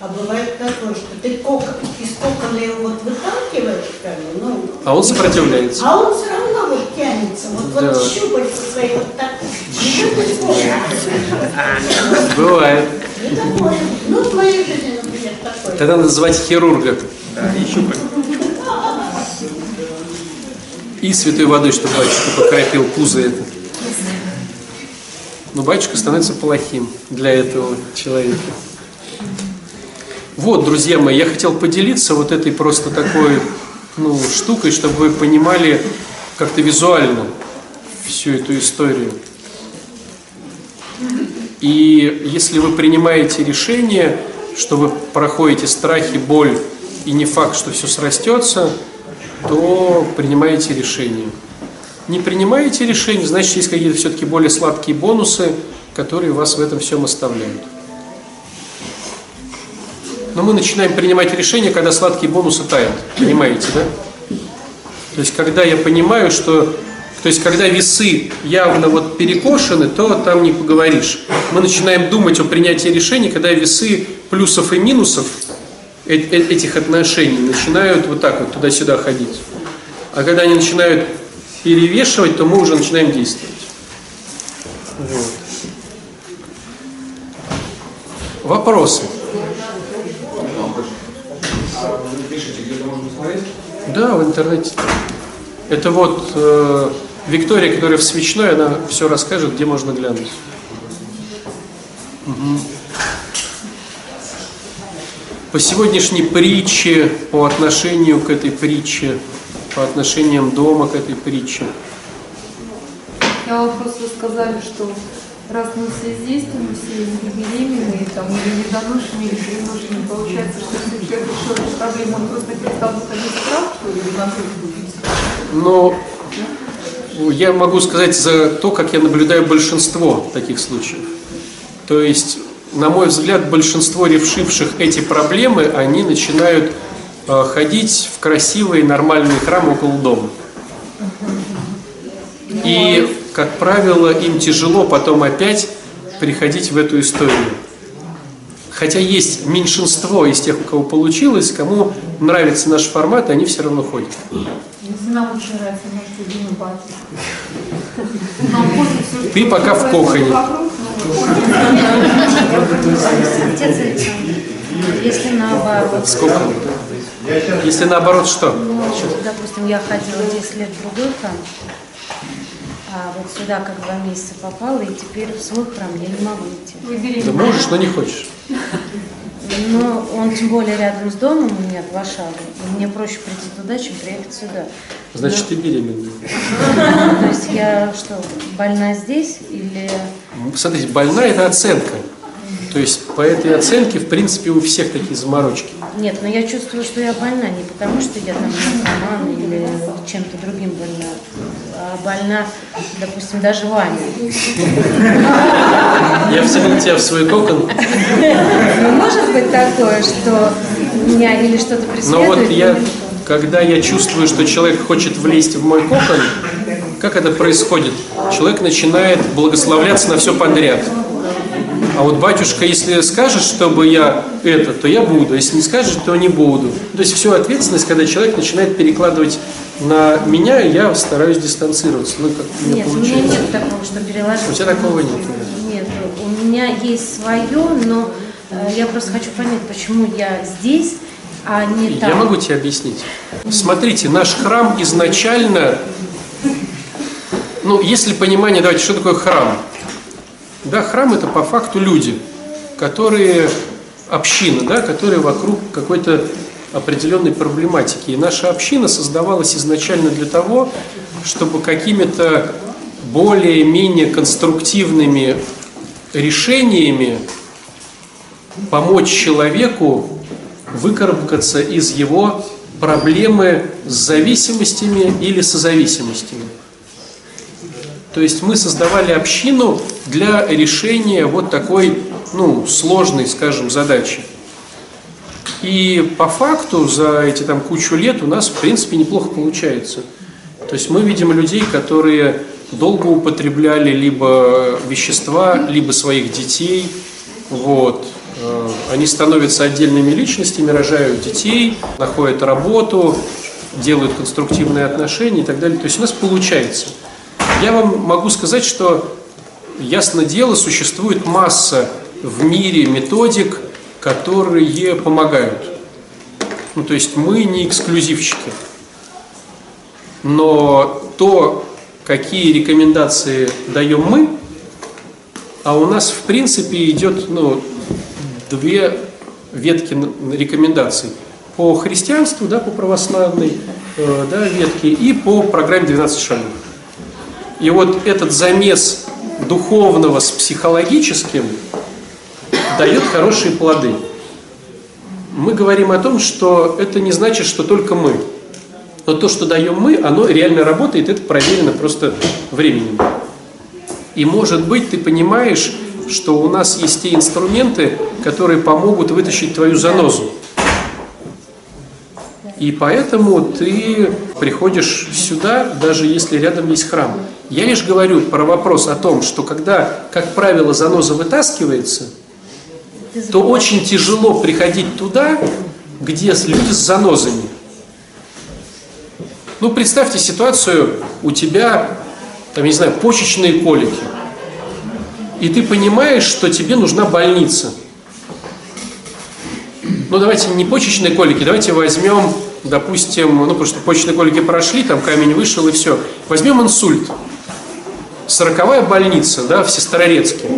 G: А бывает такое, что ты кокон, из кокона его вот выталкиваешь, как бы, ну,
A: А он сопротивляется.
G: а он все равно вот тянется, вот,
A: Да.
G: вот щупальца свои вот так.
A: Бывает.
G: И такое. Ну, в твоей жизни, например, такое.
A: Тогда надо звать хирурга.
D: Да, и щупать.
A: И святой водой, чтобы батюшка покропил пузо это. Но батюшка становится плохим для этого человека. Вот, друзья мои, я хотел поделиться вот этой просто такой ну, штукой, чтобы вы понимали как-то визуально всю эту историю. И если вы принимаете решение, что вы проходите страхи, боль, и не факт, что все срастется, то принимаете решение. Не принимаете решение, значит, есть какие-то все-таки более сладкие бонусы, которые вас в этом всем оставляют. Но мы начинаем принимать решения, когда сладкие бонусы тают. Понимаете, да? То есть, когда я понимаю, что... То есть, когда весы явно вот перекошены, то там не поговоришь. Мы начинаем думать о принятии решений, когда весы плюсов и минусов этих отношений начинают вот так вот туда-сюда ходить. А когда они начинают перевешивать, то мы уже начинаем действовать. Вот. Вопросы? Да, в интернете. Это вот э, Виктория, которая в Свечной, она все расскажет, где можно глянуть. Мгм. По сегодняшней притче, по отношению к этой притче, по отношениям дома к этой притче.
B: Я вам просто сказали, что раз мы все здесь, то мы все беременные, там, или недоношенные, или переношенные. Получается, что если человек решил эту проблему, он просто перестал выходить в что ли, или будет?
A: Но я могу сказать за то, как я наблюдаю большинство таких случаев. То есть, на мой взгляд, большинство решивших эти проблемы, они начинают э, ходить в красивые нормальные храмы около дома. И, как правило, им тяжело потом опять приходить в эту историю. Хотя есть меньшинство из тех, у кого получилось, кому нравится наш формат, они все равно ходят.
B: Если нам очень нравится пофиг всё,
A: Ты пока в
B: ну,
H: Отец если наоборот,
A: Сколько? Если наоборот, что?
H: ну, допустим, я ходила 10 лет в другой храм, а вот сюда как два месяца попала, и теперь в свой храм я не могу идти.
A: Да можешь, но не хочешь.
H: Но он тем более рядом с домом у меня два шага, и мне проще прийти туда, чем приехать сюда.
A: Значит, ты беременная.
H: То есть я что, больна здесь или...
A: Смотрите, больная – это оценка. То есть по этой оценке, в принципе, у всех такие заморочки.
H: Нет, но я чувствую, что я больна не потому, что я там наркоман или чем-то другим больна, больна, допустим, даже Ваня.
A: Я втянул тебя в свой кокон.
H: Ну, может быть такое, что меня или что-то
A: Но
H: преследует.
A: вот я, когда я чувствую, что человек хочет влезть в мой кокон, как это происходит? Человек начинает благословляться на все подряд. А вот батюшка, если скажет, чтобы я это, то я буду. Если не скажет, то не буду. То есть всю ответственность, когда человек начинает перекладывать на меня, я стараюсь дистанцироваться. Ну, как у меня
H: Нет, у меня нет такого, что переложить.
A: У тебя такого нет?
H: Нет, у меня есть свое, но э, я просто хочу понять, почему я здесь, а не там.
A: Я могу тебе объяснить. Смотрите, наш храм изначально, ну, если понимание, давайте, что такое храм? Да, храм это по факту люди, которые, община, да, которые вокруг какой-то определенной проблематики. И наша община создавалась изначально для того, чтобы какими-то более-менее конструктивными решениями помочь человеку выкарабкаться из его проблемы с зависимостями или созависимостями. То есть мы создавали общину для решения вот такой, ну, сложной, скажем, задачи. И по факту за эти там кучу лет у нас, в принципе, неплохо получается. То есть мы видим людей, которые долго употребляли либо вещества, либо своих детей. Вот. Э, Они становятся отдельными личностями, рожают детей, находят работу, делают конструктивные отношения и так далее. То есть у нас получается. Я вам могу сказать, что ясно дело, существует масса в мире методик, которые помогают. Ну, то есть мы не эксклюзивщики. Но то, какие рекомендации даем мы, а у нас в принципе идет ну, две ветки рекомендаций. По христианству, да, по православной э, да, ветке и по программе 12 шагов. И вот этот замес духовного с психологическим дает хорошие плоды. Мы говорим о том, что это не значит, что только мы. Но то, что даем мы, оно реально работает, это проверено просто временем. И может быть ты понимаешь, что у нас есть те инструменты, которые помогут вытащить твою занозу. И поэтому ты приходишь сюда, даже если рядом есть храм. Я лишь говорю про вопрос о том, что когда, как правило, заноза вытаскивается, то очень тяжело приходить туда, где люди с занозами. Ну, представьте ситуацию, у тебя, там, я не знаю, почечные колики. И ты понимаешь, что тебе нужна больница. Ну, давайте не почечные колики, давайте возьмем, допустим, ну, потому что почечные колики прошли, там камень вышел и все. Возьмем инсульт. Сороковая больница, да, в Сестрорецке.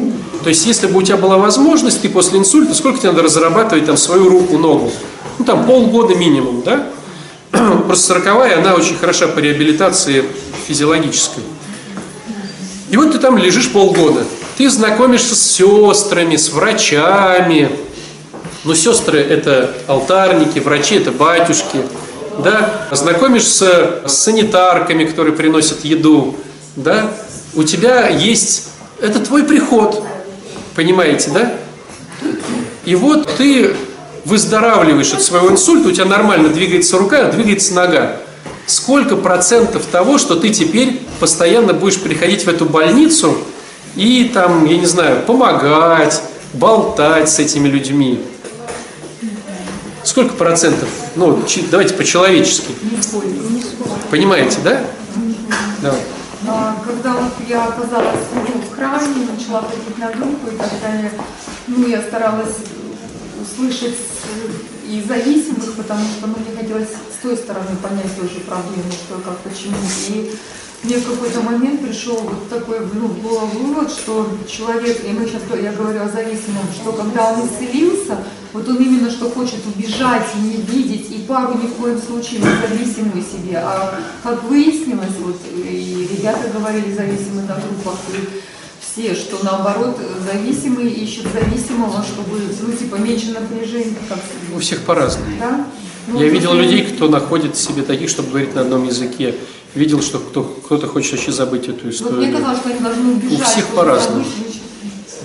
A: То есть, если бы у тебя была возможность, ты после инсульта, сколько тебе надо разрабатывать там свою руку, ногу? Ну, там полгода минимум, да? Просто сороковая, она очень хороша по реабилитации физиологической. И вот ты там лежишь полгода. Ты знакомишься с сестрами, с врачами. Ну, сестры – это алтарники, врачи – это батюшки. Да? Знакомишься с санитарками, которые приносят еду. Да? У тебя есть… Это твой приход. Понимаете, да? И вот ты выздоравливаешь от своего инсульта, у тебя нормально двигается рука, двигается нога. Сколько процентов того, что ты теперь постоянно будешь приходить в эту больницу и там, я не знаю, помогать, болтать с этими людьми? Сколько процентов? Ну, давайте по-человечески. Понимаете, да? Давай.
I: А, Когда вот я оказалась ну, в храме, начала ходить на группу и так далее, ну, я старалась услышать и зависимых, потому что ну, мне хотелось с той стороны понять тоже проблему, что как, почему. И мне в какой-то момент пришел вот такой ну, голову вывод, что человек, и мы сейчас, я говорю о зависимом, что когда он исцелился, вот он именно что хочет убежать и не видеть, и пару ни в коем случае не зависимую себе. А как выяснилось, вот и ребята говорили зависимые на группах, все, что наоборот зависимые ищут зависимого, чтобы, ну, типа, меньше напряжения, как
A: У всех по-разному.
I: да? Ну,
A: Я видел людей, кто находит себе таких, чтобы говорить на одном языке. Видел, что кто, кто-то хочет вообще забыть эту
I: Вот мне
A: историю.
I: казалось, что они должны убежать.
A: всех
I: вот
A: по-разному.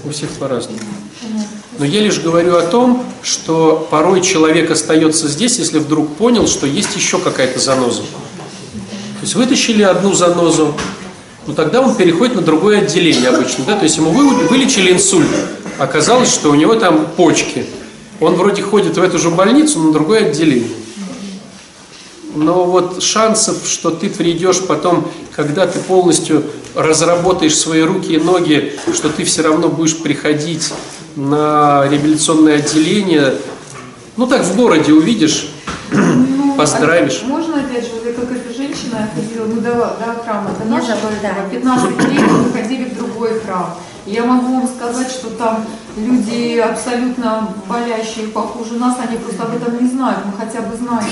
A: У всех по-разному. Но я лишь говорю о том, что порой человек остается здесь, если вдруг понял, что есть еще какая-то заноза. То есть вытащили одну занозу, ну тогда он переходит на другое отделение обычно. Да? То есть ему вы- вылечили инсульт, оказалось, что у него там почки. Он вроде ходит в эту же больницу, но на другое отделение. Но вот шансов, что ты придешь потом, когда ты полностью разработаешь свои руки и ноги, что ты все равно будешь приходить на реабилитационное отделение, ну так в городе увидишь,
I: Ну,
A: Поздравишь.
I: а Можно опять же, как женщина я ходила, ну до, до храма, до нашего этого,
H: Таня.
I: 15 лет мы ходили в другой храм. Я могу вам сказать, что там люди абсолютно болящие, похуже нас, они просто об этом не знают, мы хотя бы знаем.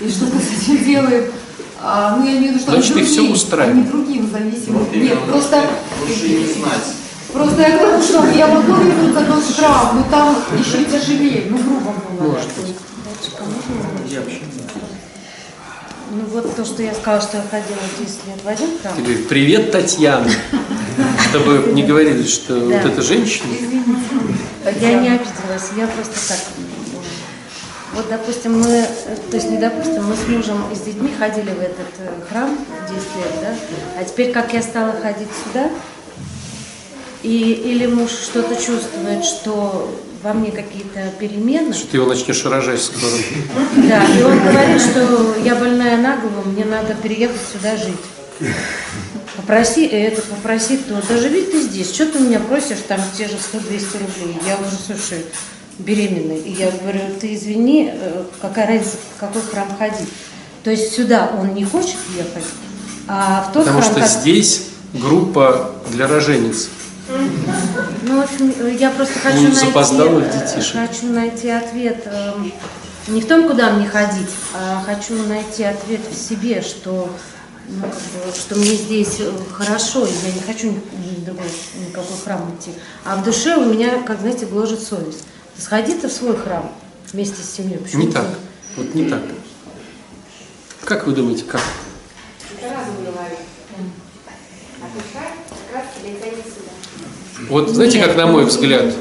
I: И что-то с этим делаем. А, ну, я имею в виду, что
A: Значит,
I: они
A: всё
I: другим,
A: устраивает.
I: они другим зависимы.
C: Вот
I: Нет, просто...
C: Лучше не знать.
I: Просто я говорю, что я могу вернуть за тот храм, но там еще тяжелее, ну, грубо говоря.
H: Ну вот то, что я сказала, что я ходила 10 лет в один храм.
A: ты говоришь, привет, Татьяна. Чтобы не говорили, что вот эта женщина.
H: Я не обиделась, я просто так. Вот, допустим, мы, то есть не допустим, мы с мужем и с детьми ходили в этот э, храм 10 лет, да, а теперь, как я стала ходить сюда, и, или муж что-то чувствует, что во мне какие-то перемены,
A: Что ты его начнешь рожать скоро.
H: да, и он говорит, что я больная на голову, мне надо переехать сюда жить. Попроси это, попроси то. Да живи ты здесь. Что ты у меня просишь, там те же 100-200 рублей? Я уже, слушай, беременная. И я говорю, ты извини, э, какая разница, в какой храм ходить. То есть сюда он не хочет ехать, а в тот
A: Потому
H: храм...
A: что
H: как-
A: здесь группа для рожениц.
H: Ну, в общем, я просто хочу
A: Ну,
H: найти,
A: запоздалых
H: э,
A: детишек.
H: хочу найти ответ эм, не в том, куда мне ходить, а хочу найти ответ в себе, что, ну, как бы, что мне здесь э, хорошо, и я не хочу ни, ни в другой, никакой храм идти. А в душе у меня, как знаете, гложет совесть. Сходи ты в свой храм вместе с семьей. Почему
A: Не
H: ты-
A: так. Вот не так. Как вы думаете, как? Вот знаете,
H: Нет,
A: как на мой взгляд,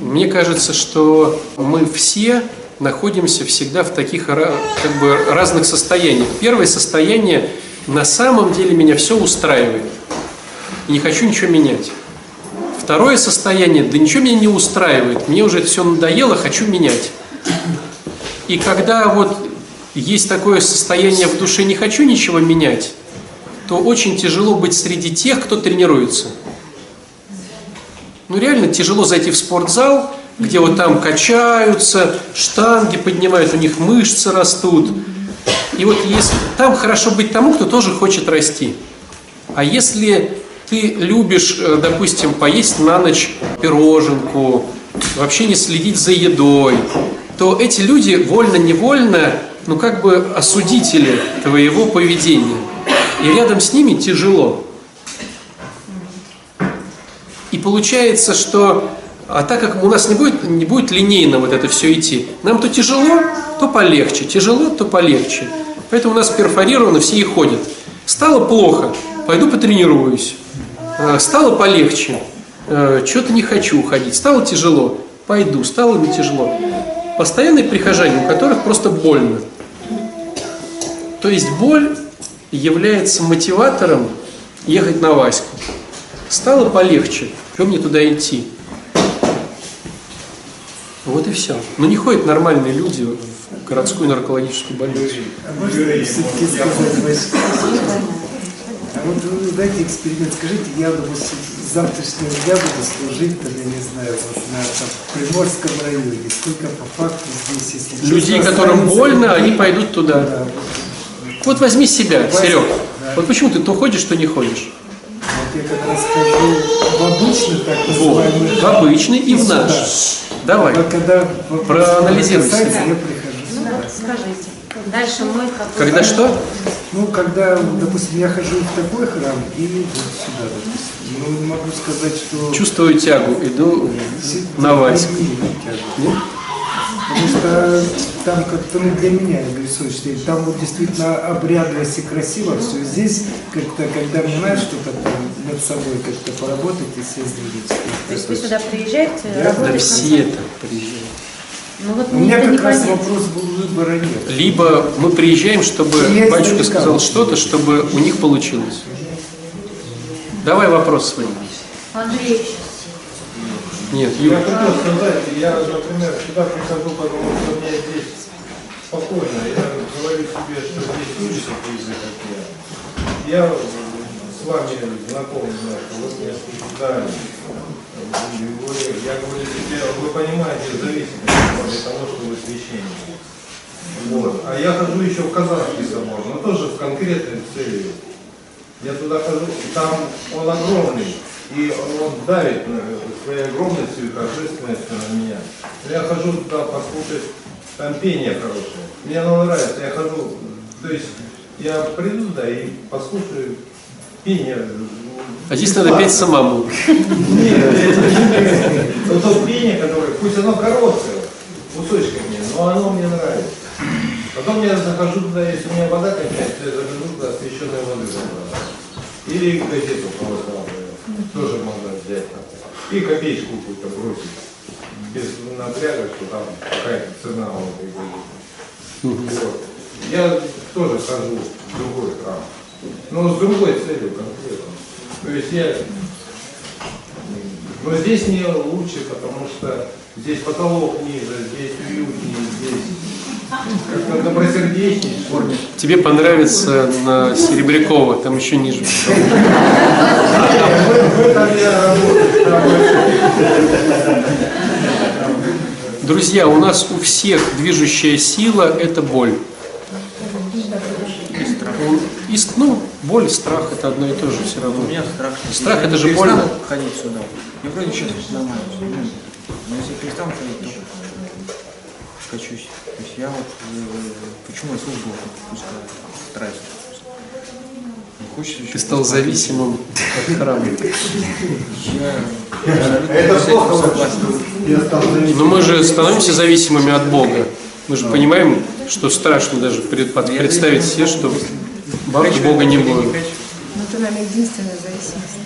A: мне кажется, что мы все находимся всегда в таких как бы разных состояниях. Первое состояние на самом деле меня все устраивает. И не хочу ничего менять. Второе состояние, да ничего меня не устраивает, мне уже это все надоело, хочу менять. И когда вот есть такое состояние в душе, не хочу ничего менять, то очень тяжело быть среди тех, кто тренируется. Ну реально тяжело зайти в спортзал, где вот там качаются, штанги поднимают, у них мышцы растут. И вот если там хорошо быть тому, кто тоже хочет расти. А если ты любишь, э, допустим, поесть на ночь пироженку, вообще не следить за едой, то эти люди вольно-невольно, ну как бы осудители твоего поведения. И рядом с ними тяжело. Получается, что а так как у нас не будет, не будет линейно вот это все идти, нам то тяжело, то полегче, тяжело, то полегче. Поэтому у нас перфорировано, все и ходят. Стало плохо, пойду потренируюсь. А, Стало полегче, что-то не хочу уходить. Стало тяжело, пойду, стало не тяжело. Постоянные прихожане, у которых просто больно. То есть боль является мотиватором ехать на Ваську. Стало полегче. Что мне туда идти? Вот и все. Но не ходят нормальные люди в городскую наркологическую больницу.
F: А можно все-таки сказать, Вася? А вот вы дайте эксперимент, скажите, я, допустим, с завтрашнего дня буду служить, там, я не знаю, вот на там, Приморском районе. Сколько по факту здесь, если
A: Людей, которым больно, они пойдут туда.
F: Да,
A: Вот возьми себя, Серег.
F: да.
A: Вот почему ты то ходишь, то не ходишь.
F: Вот я как раз хожу в обычный, так
A: Вот.
F: называемый,
A: В обычный и в
F: сюда.
A: наш. Давай.
F: А когда
A: Проанализируй себя.
F: я прихожу
H: Ну
F: сюда.
H: вот скажите. Дальше мой какой
A: Когда что?
F: Ну, когда, допустим, я хожу в такой храм и вот сюда, допустим. Ну, не могу сказать, что...
A: Чувствую тягу, иду
F: Си-
A: на Ваську. Нет?
F: Потому что там как-то, ну, для меня, Игорь Сочный, там вот действительно обрядовость и красиво все. Здесь как-то, когда мне надо что-то там над собой как-то поработать и съездить.
H: То есть вы сюда приезжаете,
F: Да,
A: Да все это приезжают.
H: Ну вот
F: У меня
H: не
F: как раз
H: понять.
F: вопрос был выбора нет.
A: Либо мы приезжаем, чтобы
F: Есть
A: батюшка сказал что-то, чтобы у них получилось. Давай вопрос свой.
H: Андрей,
A: Нет,
J: Я хотел сказать, я, например, сюда прихожу, потому что мне здесь спокойно. Я говорю себе, что здесь лучше язык, как я. Я с вами знаком, знаете, вот мне. Вы, я говорю себе, вы понимаете зависимость от того, что вы священник. Вот. А я хожу еще в Казанский собор, но тоже с конкретной целью. Я туда хожу, там он огромный, и он давит на- своей огромностью и торжественностью на меня. Я хожу туда послушать, там пение хорошее. Мне оно нравится, я хожу, то есть я приду туда и послушаю пение.
A: А здесь надо петь самому.
J: Нет, это то пение, которое, пусть оно короткое, кусочками, но оно мне нравится. Потом я захожу туда, если у меня вода кончается, я захожу туда освященной воды. Или газету православную, тоже можно взять. И копеечку какую-то бросить. Без напряга, что там какая-то цена у этой газеты. Вот. Я тоже хожу в другой храм. Но с другой целью конкретно. То есть я но здесь не лучше, потому что здесь потолок ниже, здесь уютнее, здесь как-то добросердечнее.
A: Тебе понравится на Серебрякова, там еще ниже. Друзья, у нас у всех движущая сила – это боль. И, с- ну, боль, страх – это одно и то же все равно.
D: У меня.
A: Страх
D: Если
A: это же больно.
D: ходить сюда. Я вроде сейчас нормально. Но если перестану ходить, то скачусь. То есть я вот э, почему я службу вот пускаю, стараюсь. Не хочется еще
A: Ты стал зависимым от храма.
J: Это плохо.
A: Но мы же становимся зависимыми от Бога. Мы же понимаем, что страшно даже представить себе, что Бога Бога не будет.
B: Но это, наверное, единственная зависимость.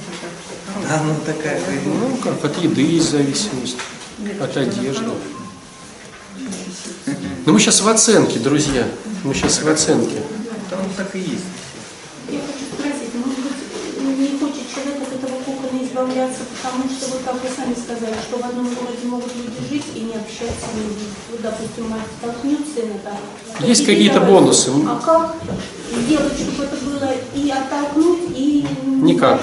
D: Да, ну такая.
A: Ну как, от еды есть зависимость, от одежды. Но мы сейчас в оценке, друзья. Мы сейчас в оценке.
D: Да, ну так и есть.
G: Я хочу спросить, может быть, не хочет человек от этого кокона избавляться, потому что, вот как вы сами сказали, что в одном городе могут люди жить и не общаться, не видеть. Вот, допустим, мать столкнет сына там.
A: Есть
G: и
A: какие-то бонусы.
G: А как сделать, чтобы это было и оттолкнуть, и...
A: Никак.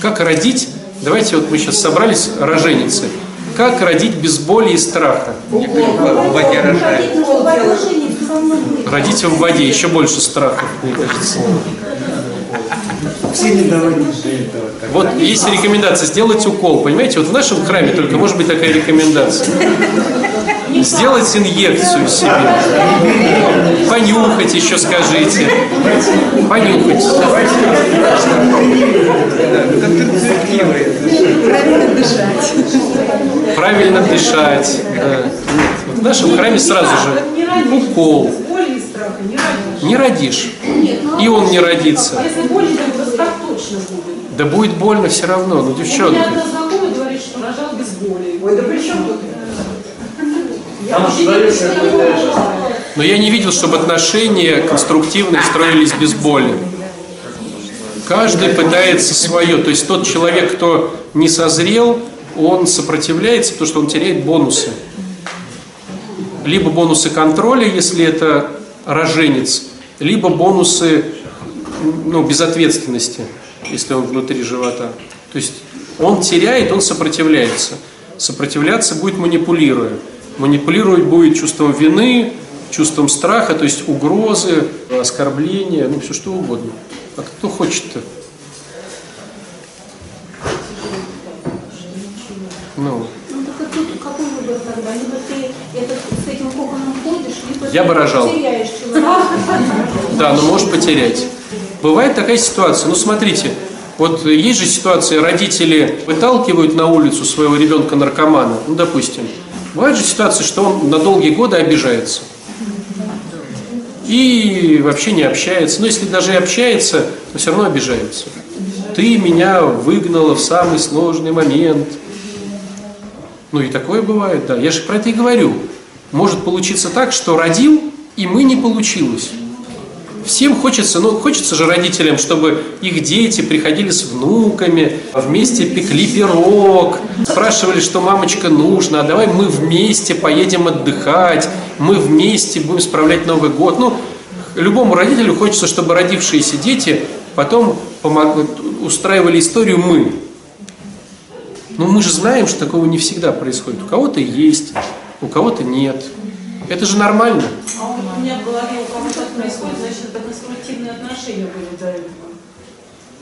A: Как родить? Давайте вот мы сейчас собрались роженицы. Как родить без боли и страха?
D: В воде рожать.
A: Родить в воде, еще больше страха, мне кажется.
F: Все не доводить до этого. Так.
A: Вот есть рекомендация сделать укол, понимаете? Вот в нашем храме только может быть такая рекомендация. Сделать инъекцию себе. Понюхать еще скажите. Понюхать. Правильно дышать. да. Вот в нашем храме сразу же укол.
E: Не родишь.
A: И он не родится.
E: А если боли, то это так точно будет.
A: Да будет больно все равно. Ну,
E: У меня
A: девчонки.
E: одна знакомая говорит, что рожал без боли. Ой, да при чем тут это? Я вообще не представляю.
A: Но я не видел, чтобы отношения конструктивные строились без боли. Каждый пытается свое. То есть тот человек, кто не созрел, он сопротивляется, потому что он теряет бонусы. Либо бонусы контроля, если это роженец, либо бонусы ну, безответственности, если он внутри живота. То есть он теряет, он сопротивляется. Сопротивляться будет манипулируя. Манипулировать будет чувством вины, чувством страха, то есть угрозы, оскорбления, ну все что угодно. А кто хочет-то? Ну,
G: Ну так а тут какой выбор тогда? Либо ты это, с этим коконом ходишь, либо
A: Я
G: ты
A: бы рожал.
G: человека.
A: да, но можешь потерять. Бывает такая ситуация. Ну, смотрите, вот есть же ситуация, родители выталкивают на улицу своего ребенка наркомана, ну, допустим, Бывает же ситуация, что он на долгие годы обижается. И вообще не общается. Но если даже и общается, то все равно обижается. Ты меня выгнала в самый сложный момент. Ну и такое бывает, да. Я же про это и говорю. Может получиться так, что родил, и мы не получилось. Всем хочется, ну хочется же родителям, чтобы их дети приходили с внуками, вместе пекли пирог, спрашивали, что мамочка нужно, а давай мы вместе поедем отдыхать, мы вместе будем справлять Новый год. Ну, любому родителю хочется, чтобы родившиеся дети потом помог... устраивали историю мы. Но мы же знаем, что такого не всегда происходит. У кого-то есть, у кого-то нет. Это же нормально.
E: А у меня в голове у кого-то так происходит, значит, это конструктивные отношения были до этого.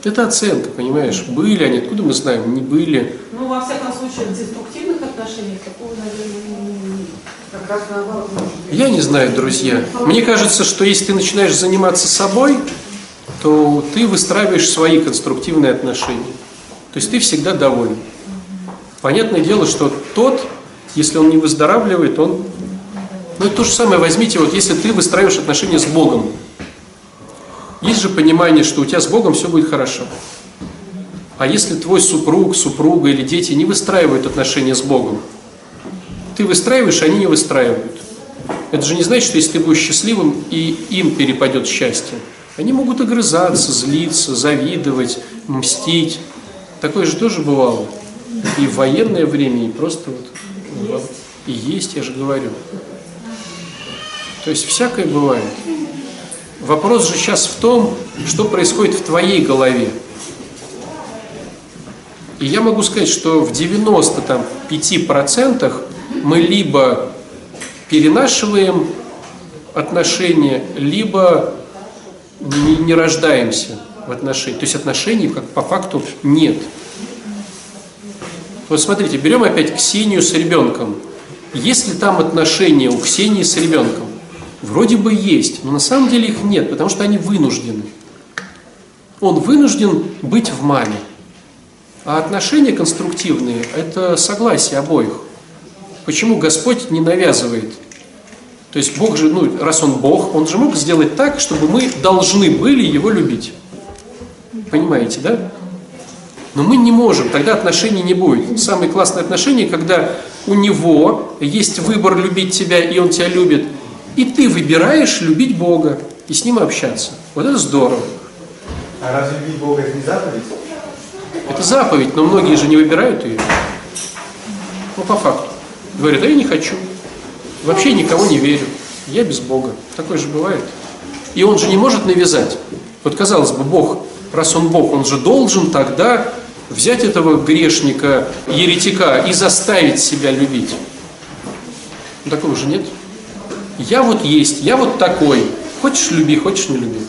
A: Это оценка, понимаешь? Были они, откуда мы знаем? Не были.
E: Ну, во всяком случае, в деструктивных отношениях такого, наверное, не- раз наоборот.
A: Я не знаю, друзья. Мне кажется, что если ты начинаешь заниматься собой, то ты выстраиваешь свои конструктивные отношения. То есть ты всегда доволен. Понятное дело, что тот, если он не выздоравливает, он... Ну, это то же самое возьмите, вот если ты выстраиваешь отношения с Богом. Есть же понимание, что у тебя с Богом все будет хорошо. А если твой супруг, супруга или дети не выстраивают отношения с Богом, ты выстраиваешь, а они не выстраивают. Это же не значит, что если ты будешь счастливым, и им перепадет счастье. Они могут огрызаться, злиться, завидовать, мстить. Такое же тоже бывало. И в военное время, и просто вот. во- И есть, я же говорю. То есть всякое бывает. Вопрос же сейчас в том, что происходит в твоей голове. И я могу сказать, что в 95% мы либо перенашиваем отношения, либо не, не рождаемся в отношениях. То есть отношений как по факту нет. Вот смотрите, берем опять Ксению с ребенком. Есть ли там отношения у Ксении с ребенком? Вроде бы есть, но на самом деле их нет, потому что они вынуждены. Он вынужден быть в маме. А отношения конструктивные – это согласие обоих. Почему Господь не навязывает? То есть Бог же, ну, раз Он Бог, Он же мог сделать так, чтобы мы должны были Его любить. Понимаете, да? Но мы не можем, тогда отношений не будет. Самые классные отношения, когда у него есть выбор любить тебя, и он тебя любит, и ты выбираешь любить Бога и с ним общаться. Вот это здорово.
J: А разве любить Бога это не заповедь?
A: Это заповедь, но многие же не выбирают ее. Ну, по факту. Говорят, а я не хочу. Вообще никого не верю. Я без Бога. Такое же бывает. И он же не может навязать. Вот казалось бы, Бог, раз он Бог, он же должен тогда взять этого грешника, еретика и заставить себя любить. Ну, такого же нет. Я вот есть, я вот такой. Хочешь люби, хочешь не люби.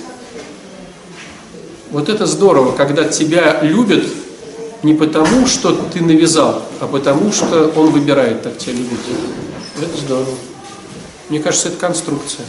A: Вот это здорово, когда тебя любят не потому, что ты навязал, а потому, что он выбирает так тебя любить. Это здорово. Мне кажется, это конструкция.